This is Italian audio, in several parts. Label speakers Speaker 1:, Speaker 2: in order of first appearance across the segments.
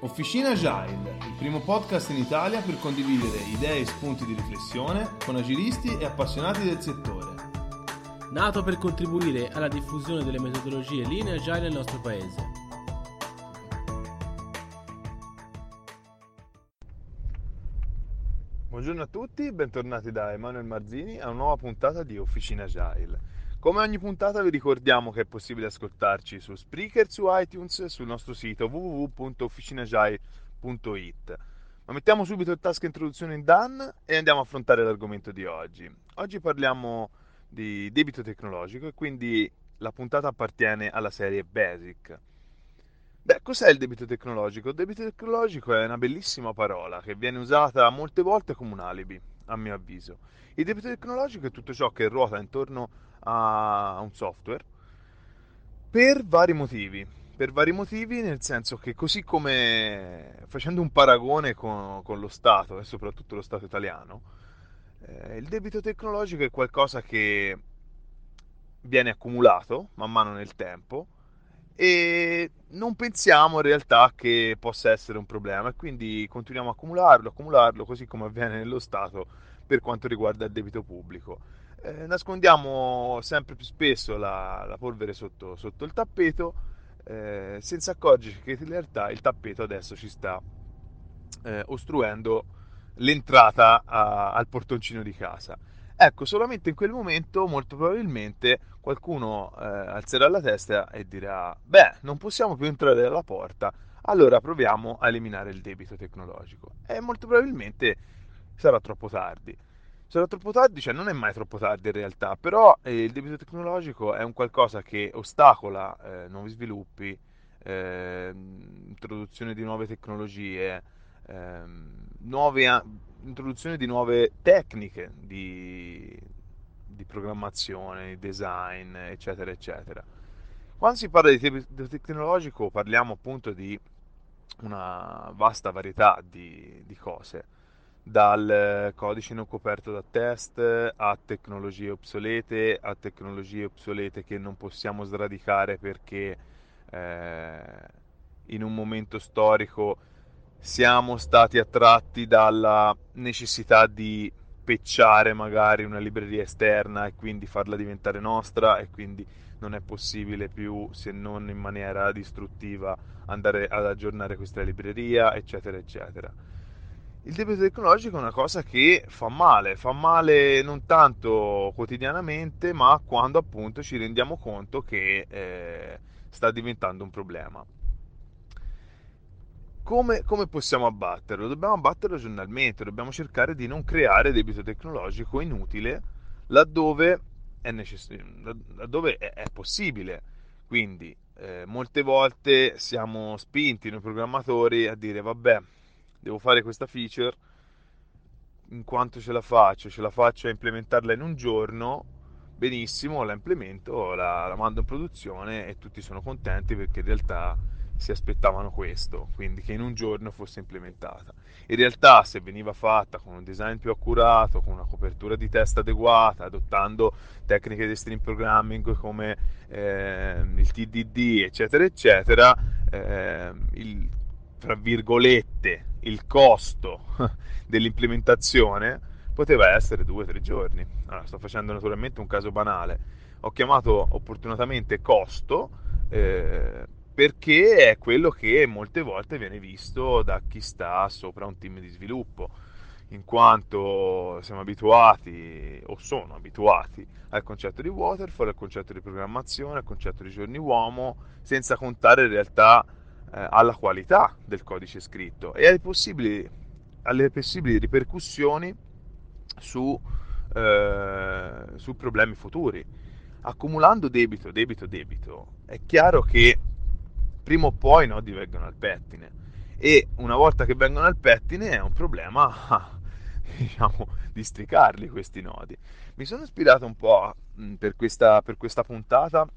Speaker 1: Officina Agile, il primo podcast in Italia per condividere idee e spunti di riflessione con agilisti e appassionati del settore.
Speaker 2: nato per contribuire alla diffusione delle metodologie linee agile nel nostro paese.
Speaker 1: Buongiorno a tutti, bentornati da Emanuele Marzini a una nuova puntata di Officina Agile. Come ogni puntata vi ricordiamo che è possibile ascoltarci su Spreaker, su iTunes, sul nostro sito www.officinagile.it. Ma mettiamo subito il task introduzione in done e andiamo a affrontare l'argomento di oggi. Oggi parliamo di debito tecnologico e quindi la puntata appartiene alla serie Basic. Beh, cos'è il debito tecnologico? Il debito tecnologico è una bellissima parola che viene usata molte volte come un alibi, a mio avviso. Il debito tecnologico è tutto ciò che ruota intorno a un software per vari motivi. Per vari motivi, nel senso che così come facendo un paragone con, con lo Stato e soprattutto lo Stato italiano, eh, il debito tecnologico è qualcosa che viene accumulato man mano nel tempo e non pensiamo in realtà che possa essere un problema e quindi continuiamo a accumularlo, accumularlo così come avviene nello Stato per quanto riguarda il debito pubblico. Eh, nascondiamo sempre più spesso la, la polvere sotto, sotto, il tappeto eh, senza accorgerci che in realtà il tappeto adesso ci sta eh, ostruendo l'entrata a, al portoncino di casa. Ecco, solamente in quel momento, molto probabilmente, qualcuno eh, alzerà la testa e dirà: Beh, non possiamo più entrare dalla porta, allora proviamo a eliminare il debito tecnologico. E molto probabilmente sarà troppo tardi. Sarà troppo tardi, cioè non è mai troppo tardi in realtà, però eh, il debito tecnologico è un qualcosa che ostacola eh, nuovi sviluppi, ehm, introduzione di nuove tecnologie, ehm, nuove introduzione di nuove tecniche di, di programmazione, di design, eccetera, eccetera. Quando si parla di debito tecnologico parliamo appunto di una vasta varietà di, di cose, dal codice non coperto da test a tecnologie obsolete, a tecnologie obsolete che non possiamo sradicare perché eh, in un momento storico siamo stati attratti dalla necessità di pecciare magari una libreria esterna e quindi farla diventare nostra e quindi non è possibile più se non in maniera distruttiva andare ad aggiornare questa libreria eccetera eccetera il debito tecnologico è una cosa che fa male fa male non tanto quotidianamente ma quando appunto ci rendiamo conto che eh, sta diventando un problema come, come, possiamo abbatterlo? Dobbiamo abbatterlo giornalmente, dobbiamo cercare di non creare debito tecnologico inutile laddove è, necess- laddove è, è possibile. Quindi eh, molte volte siamo spinti noi programmatori a dire vabbè, devo fare questa feature, in quanto ce la faccio? Ce la faccio a implementarla in un giorno, benissimo, la implemento, la, la mando in produzione e tutti sono contenti perché in realtà si aspettavano questo, quindi che in un giorno fosse implementata. In realtà se veniva fatta con un design più accurato, con una copertura di test adeguata, adottando tecniche di stream programming come eh, il TDD, eccetera, eccetera, eh, il, tra virgolette, il costo dell'implementazione poteva essere due o tre giorni. Allora, sto facendo naturalmente un caso banale. Ho chiamato opportunamente costo eh, perché è quello che molte volte viene visto da chi sta sopra un team di sviluppo, in quanto siamo abituati o sono abituati al concetto di waterfall, al concetto di programmazione, al concetto di giorni uomo, senza contare in realtà alla qualità del codice scritto e alle possibili, alle possibili ripercussioni su, eh, su problemi futuri. Accumulando debito, debito, debito, è chiaro che prima o poi i nodi vengono al pettine e una volta che vengono al pettine è un problema diciamo districarli questi nodi mi sono ispirato un po' per questa, per questa puntata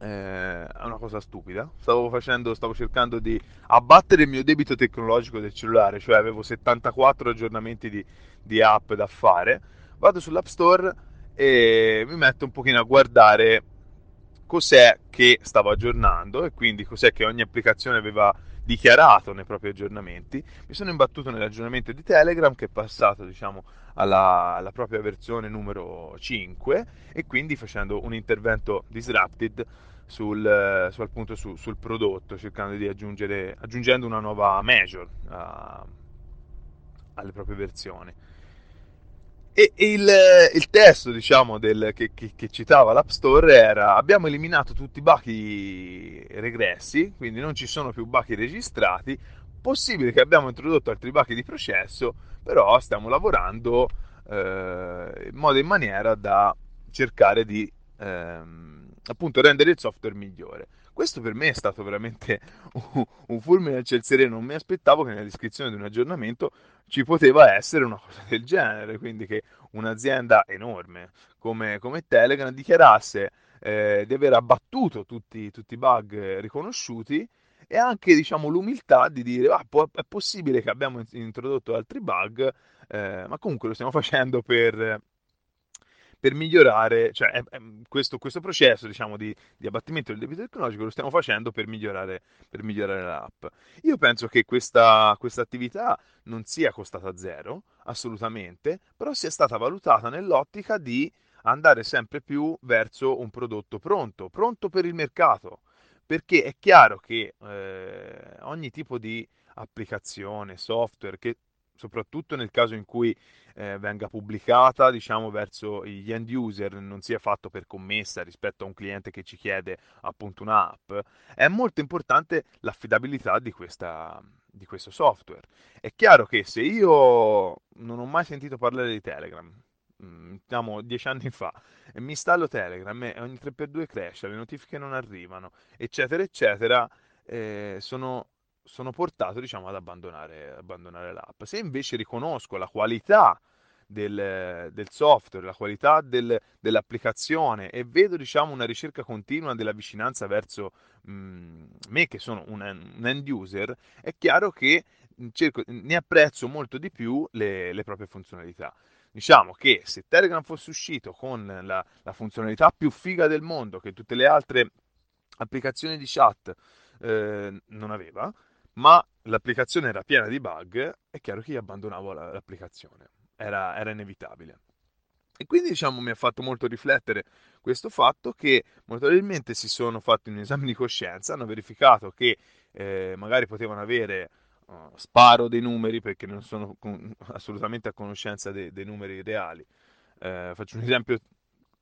Speaker 1: eh, è una cosa stupida. Stavo facendo, stavo cercando di abbattere il mio debito tecnologico del cellulare, cioè avevo 74 aggiornamenti di, di app da fare. Vado sull'App Store e mi metto un pochino a guardare cos'è che stavo aggiornando e quindi cos'è che ogni applicazione aveva dichiarato nei propri aggiornamenti. Mi sono imbattuto nell'aggiornamento di Telegram che è passato, diciamo, alla, alla, propria versione numero 5 e quindi facendo un intervento disrupted sul, su, appunto, su, sul prodotto, cercando di aggiungere, una nuova measure uh, alle proprie versioni. E il, il testo, diciamo, del, che, che, che, citava l'App Store era abbiamo eliminato tutti i bachi regressi, quindi non ci sono più bachi registrati, possibile che abbiamo introdotto altri bachi di processo, però stiamo lavorando eh, in modo e in maniera da cercare di ehm, appunto rendere il software migliore. Questo per me è stato veramente un, un fulmine al ciel sereno, non mi aspettavo che nella descrizione di un aggiornamento ci poteva essere una cosa del genere, quindi che un'azienda enorme come, come Telegram dichiarasse eh, di aver abbattuto tutti, tutti i bug riconosciuti e anche diciamo, l'umiltà di dire ah, può, è possibile che abbiamo introdotto altri bug, eh, ma comunque lo stiamo facendo per, per migliorare, cioè è, è questo, questo, processo diciamo, di, di, abbattimento del debito tecnologico lo stiamo facendo per migliorare, per migliorare l'app. Io penso che questa, questa attività non sia costata zero, assolutamente, però sia stata valutata nell'ottica di andare sempre più verso un prodotto pronto, pronto per il mercato perché è chiaro che eh, ogni tipo di applicazione, software, che soprattutto nel caso in cui eh, venga pubblicata diciamo verso gli end user non sia fatto per commessa rispetto a un cliente che ci chiede appunto un'app è molto importante l'affidabilità di, questa, di questo software. È chiaro che se io non ho mai sentito parlare di Telegram Mm, diciamo dieci anni fa e mi installo Telegram e ogni 3x2 crash, le notifiche non arrivano, eccetera, eccetera, eh, sono, sono, portato diciamo ad abbandonare, abbandonare l'app. Se invece riconosco la qualità del, del software, la qualità del, dell'applicazione e vedo diciamo una ricerca continua della vicinanza verso mh, mm, me che sono un, un, end user, è chiaro che cerco, ne apprezzo molto di più le, le proprie funzionalità. Diciamo che se Telegram fosse uscito con la, la funzionalità più figa del mondo che tutte le altre applicazioni di chat eh, non aveva, ma l'applicazione era piena di bug, è chiaro che io abbandonavo la, l'applicazione, era, era inevitabile. E quindi diciamo mi ha fatto molto riflettere questo fatto che molto probabilmente si sono fatti un esame di coscienza, hanno verificato che eh, magari potevano avere uh, sparo dei numeri perché non sono con, assolutamente a conoscenza de, dei numeri reali. Uh, faccio un esempio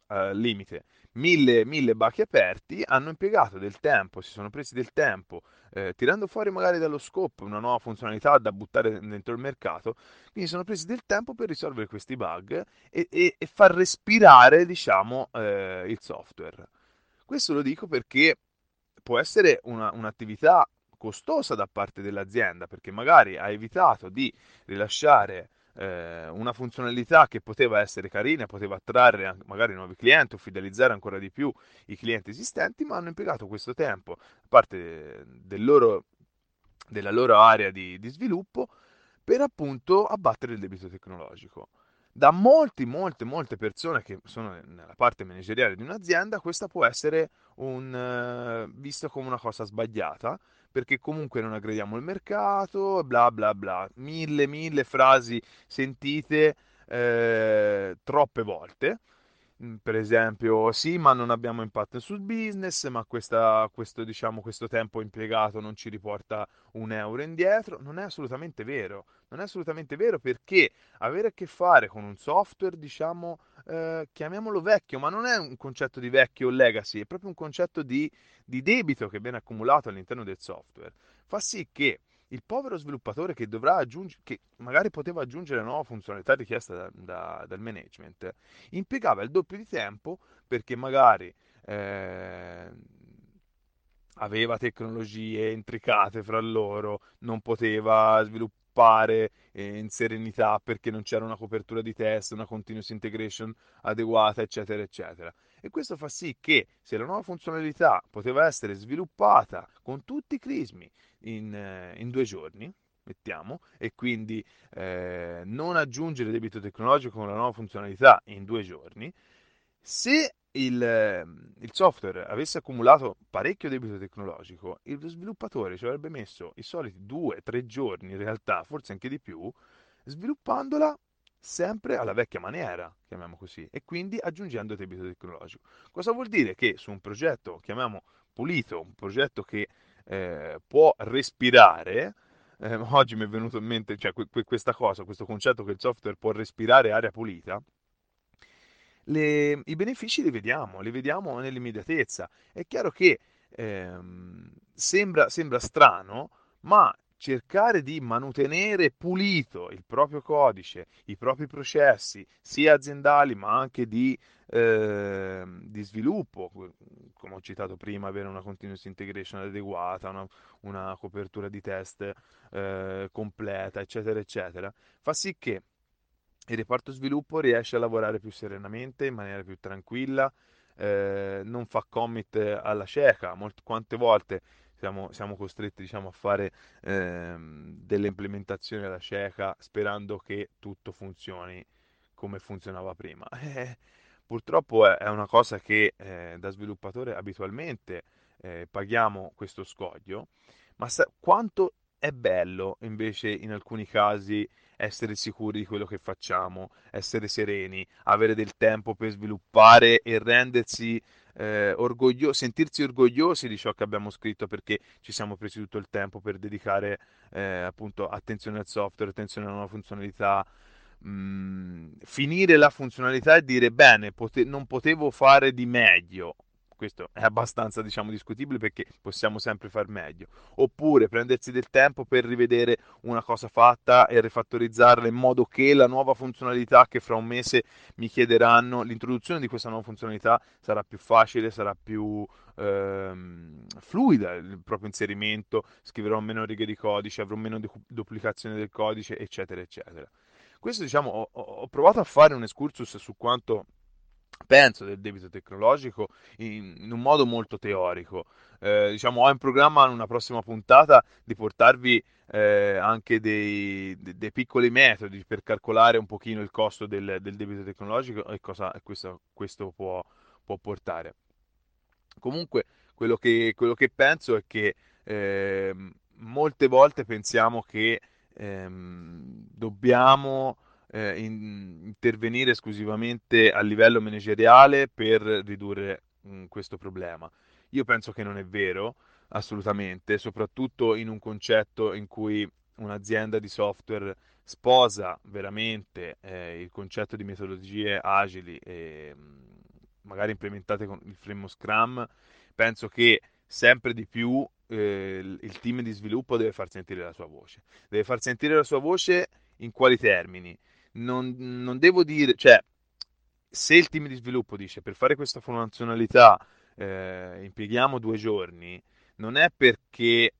Speaker 1: uh, limite. Mille, mille bachi aperti hanno impiegato del tempo, si sono presi del tempo, eh, tirando fuori magari dallo scope una nuova funzionalità da buttare dentro il mercato, quindi sono presi del tempo per risolvere questi bug e, e, e far respirare, diciamo, eh, il software. Questo lo dico perché può essere una, un'attività costosa da parte dell'azienda perché magari ha evitato di rilasciare eh, una funzionalità che poteva essere carina, poteva attrarre magari nuovi clienti o fidelizzare ancora di più i clienti esistenti, ma hanno impiegato questo tempo da parte del loro, della loro area di, di sviluppo per appunto abbattere il debito tecnologico. Da molti, molte, molte persone che sono nella parte manageriale di un'azienda, questa può essere un, uh, vista come una cosa sbagliata, perché comunque non aggrediamo il mercato, bla bla bla, mille, mille frasi sentite eh, troppe volte. Mm, per esempio, sì, ma non abbiamo impatto sul business, ma questa, questo, diciamo, questo tempo impiegato non ci riporta un euro indietro. Non è assolutamente vero. Non è assolutamente vero perché avere a che fare con un software, diciamo, eh, chiamiamolo vecchio, ma non è un concetto di vecchio legacy, è proprio un concetto di, di debito che viene accumulato all'interno del software. Fa sì che il povero sviluppatore che dovrà aggiungere, che magari poteva aggiungere una nuova funzionalità richiesta da, da, dal management, impiegava il doppio di tempo perché magari eh, aveva tecnologie intricate fra loro, non poteva sviluppare eh, in serenità perché non c'era una copertura di test, una continuous integration adeguata, eccetera, eccetera. E questo fa sì che se la nuova funzionalità poteva essere sviluppata con tutti i crismi in, eh, in due giorni, mettiamo, e quindi eh, non aggiungere debito tecnologico con la nuova funzionalità in due giorni, se il, ehm, il, software avesse accumulato parecchio debito tecnologico, il sviluppatore ci avrebbe messo i soliti due, tre giorni in realtà, forse anche di più, sviluppandola sempre alla vecchia maniera, chiamiamo così, e quindi aggiungendo debito tecnologico. Cosa vuol dire? Che su un progetto, chiamiamo pulito, un progetto che eh, può respirare, eh, oggi mi è venuto in mente cioè, que- questa cosa, questo concetto che il software può respirare aria pulita, le, i benefici li vediamo, li vediamo nell'immediatezza. È chiaro che ehm, sembra, sembra strano, ma cercare di mantenere pulito il proprio codice, i propri processi, sia aziendali ma anche di, eh, di sviluppo, come ho citato prima, avere una continuous integration adeguata, una, una copertura di test eh, completa, eccetera, eccetera, fa sì che il reparto sviluppo riesce a lavorare più serenamente, in maniera più tranquilla, eh, non fa commit alla cieca. Molte, quante volte siamo, siamo costretti diciamo, a fare eh, delle implementazioni alla cieca sperando che tutto funzioni come funzionava prima. Eh, purtroppo è, è, una cosa che eh, da sviluppatore abitualmente eh, paghiamo questo scoglio, ma sa- quanto è bello invece in alcuni casi essere sicuri di quello che facciamo, essere sereni, avere del tempo per sviluppare e rendersi eh, orgogliosi, sentirsi orgogliosi di ciò che abbiamo scritto perché ci siamo presi tutto il tempo per dedicare eh, appunto attenzione al software, attenzione alla nuova funzionalità. Mm, finire la funzionalità e dire bene, pote- non potevo fare di meglio, questo è abbastanza diciamo discutibile perché possiamo sempre far meglio. Oppure prendersi del tempo per rivedere una cosa fatta e rifattorizzarla in modo che la nuova funzionalità che fra un mese mi chiederanno l'introduzione di questa nuova funzionalità sarà più facile sarà più ehm, fluida il proprio inserimento scriverò meno righe di codice avrò meno du- duplicazione del codice eccetera eccetera. Questo diciamo ho, ho provato a fare un excursus su quanto penso del debito tecnologico in, in un modo molto teorico. Eh, diciamo, ho in programma in una prossima puntata di portarvi eh, anche dei, dei, dei, piccoli metodi per calcolare un pochino il costo del, del debito tecnologico e cosa questo, questo può, può, portare. Comunque, quello che, quello che penso è che eh, molte volte pensiamo che ehm, dobbiamo eh, in, intervenire esclusivamente a livello manageriale per ridurre mh, mm, questo problema. Io penso che non è vero, assolutamente, soprattutto in un concetto in cui un'azienda di software sposa veramente eh, il concetto di metodologie agili e mm, magari implementate con il framework Scrum, penso che sempre di più eh, il team di sviluppo deve far sentire la sua voce. Deve far sentire la sua voce in quali termini? Non, non devo dire, cioè, se il team di sviluppo dice per fare questa funzionalità eh, impieghiamo due giorni, non è perché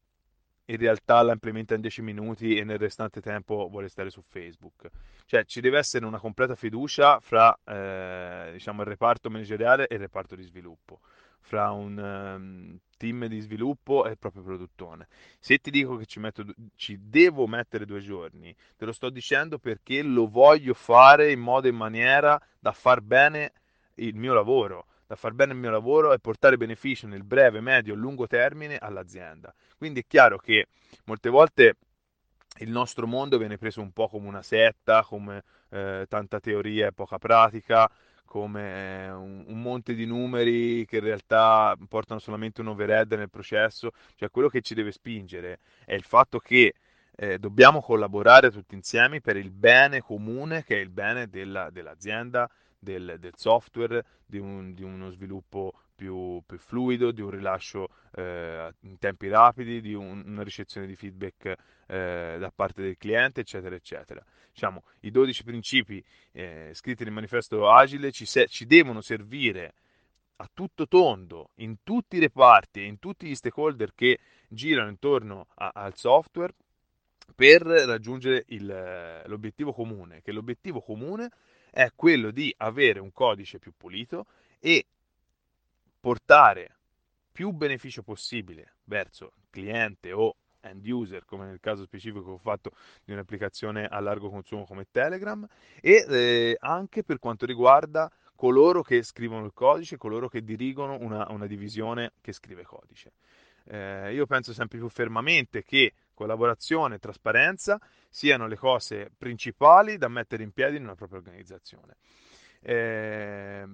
Speaker 1: in realtà la implementa in 10 minuti e nel restante tempo vuole stare su Facebook. Cioè ci deve essere una completa fiducia fra eh, diciamo, il reparto manageriale e il reparto di sviluppo fra un um, team di sviluppo e il proprio produttore. Se ti dico che ci, metto, ci devo mettere due giorni, te lo sto dicendo perché lo voglio fare in modo e in maniera da far bene il mio lavoro, da far bene il mio lavoro e portare beneficio nel breve, medio e lungo termine all'azienda. Quindi è chiaro che molte volte il nostro mondo viene preso un po' come una setta, come eh, tanta teoria e poca pratica, come un, un, monte di numeri che in realtà portano solamente un overhead nel processo, cioè quello che ci deve spingere è il fatto che eh, dobbiamo collaborare tutti insieme per il bene comune che è il bene della, dell'azienda, del, del software, di, un, di, uno sviluppo più, più, fluido, di un rilascio eh, in tempi rapidi, di un, una ricezione di feedback eh, da parte del cliente, eccetera, eccetera. Diciamo, I 12 principi eh, scritti nel manifesto agile ci, se- ci devono servire a tutto tondo in tutti i reparti in tutti gli stakeholder che girano intorno a, al software per raggiungere il, l'obiettivo comune, che l'obiettivo comune è quello di avere un codice più pulito e portare più beneficio possibile verso cliente o end user, come nel caso specifico ho fatto di un'applicazione a largo consumo come Telegram, e eh, anche per quanto riguarda coloro che scrivono il codice, coloro che dirigono una, una divisione che scrive codice. Eh, io penso sempre più fermamente che collaborazione e trasparenza siano le cose principali da mettere in piedi in una propria organizzazione. Eh,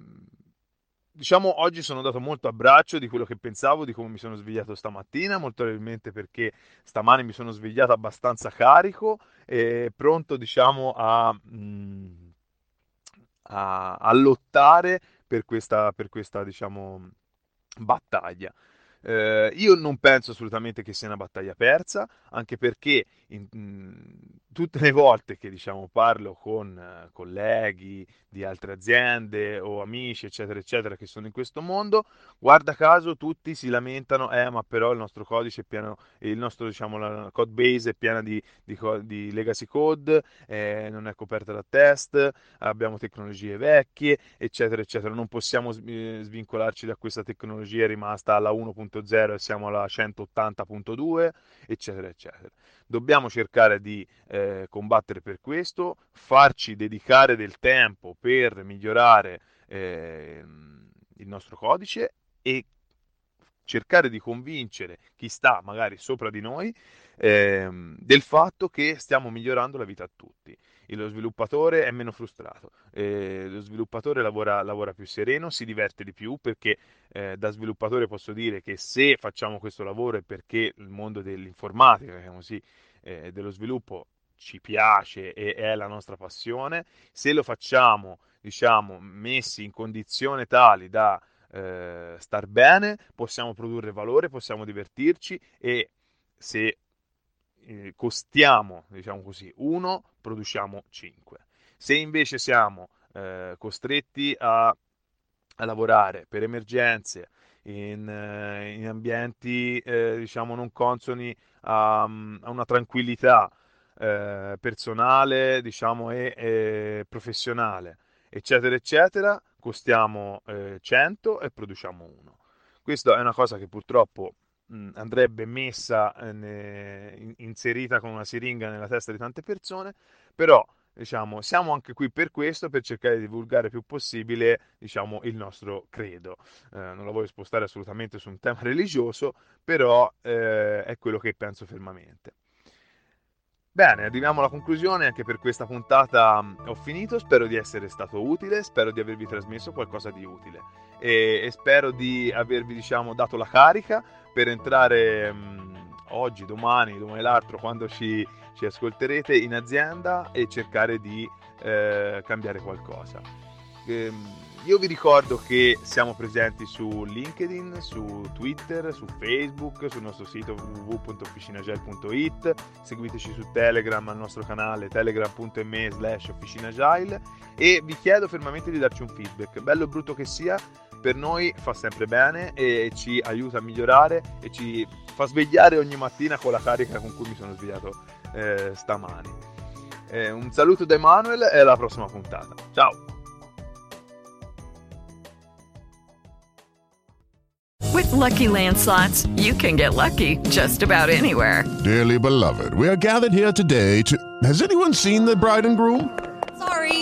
Speaker 1: diciamo oggi sono andato molto a braccio di quello che pensavo, di come mi sono svegliato stamattina, molto probabilmente perché stamani mi sono svegliato abbastanza carico e pronto diciamo a, mm, a, a lottare per questa, per questa diciamo, battaglia. Eh, io non penso assolutamente che sia una battaglia persa, anche perché in, in, tutte le volte che diciamo, parlo con eh, colleghi di altre aziende o amici, eccetera, eccetera, che sono in questo mondo, guarda caso tutti si lamentano, eh, ma però il nostro codice è pieno, il nostro, diciamo, code base è piena di, di, di legacy code, eh, non è coperta da test, abbiamo tecnologie vecchie, eccetera, eccetera. Non possiamo eh, svincolarci da questa tecnologia rimasta alla 1.0 e siamo alla 180.2, eccetera, eccetera. Dobbiamo cercare di eh, combattere per questo, farci dedicare del tempo per migliorare eh, il nostro codice e cercare di convincere chi sta magari sopra di noi eh, del fatto che stiamo migliorando la vita a tutti lo sviluppatore è meno frustrato, eh, lo sviluppatore lavora, lavora, più sereno, si diverte di più perché eh, da sviluppatore posso dire che se facciamo questo lavoro è perché il mondo dell'informatica, diciamo così, eh, dello sviluppo ci piace e è la nostra passione, se lo facciamo diciamo messi in condizione tali da eh, star bene, possiamo produrre valore, possiamo divertirci e se eh, costiamo, diciamo così, 1, produciamo 5. Se invece siamo eh, costretti a, a, lavorare per emergenze in, eh, in ambienti eh, diciamo non consoni a, a una tranquillità eh, personale diciamo, e, e, professionale, eccetera, eccetera, costiamo 100 eh, e produciamo 1. Questa è una cosa che purtroppo andrebbe messa, eh, inserita con una siringa nella testa di tante persone, però diciamo, siamo anche qui per questo, per cercare di divulgare più possibile diciamo, il nostro credo. Eh, non la voglio spostare assolutamente su un tema religioso, però eh, è quello che penso fermamente. Bene, arriviamo alla conclusione, anche per questa puntata ho finito, spero di essere stato utile, spero di avervi trasmesso qualcosa di utile e, e spero di avervi diciamo, dato la carica per entrare mh, mm, oggi, domani, domani l'altro, quando ci, ci, ascolterete in azienda e cercare di eh, cambiare qualcosa. Ehm, io vi ricordo che siamo presenti su LinkedIn, su Twitter, su Facebook, sul nostro sito www.officinagile.it, seguiteci su Telegram al nostro canale telegram.me slash officinagile e vi chiedo fermamente di darci un feedback, bello o brutto che sia, per noi fa sempre bene e ci aiuta a migliorare e ci fa svegliare ogni mattina con la carica con cui mi sono svegliato eh, stamani. Eh, un saluto da Emanuele e alla prossima puntata. Ciao!
Speaker 3: With lucky landslots, you can get lucky just about anywhere.
Speaker 4: Dearly beloved, we are gathered here today to. Has anyone seen the bride and groom?
Speaker 5: Sorry,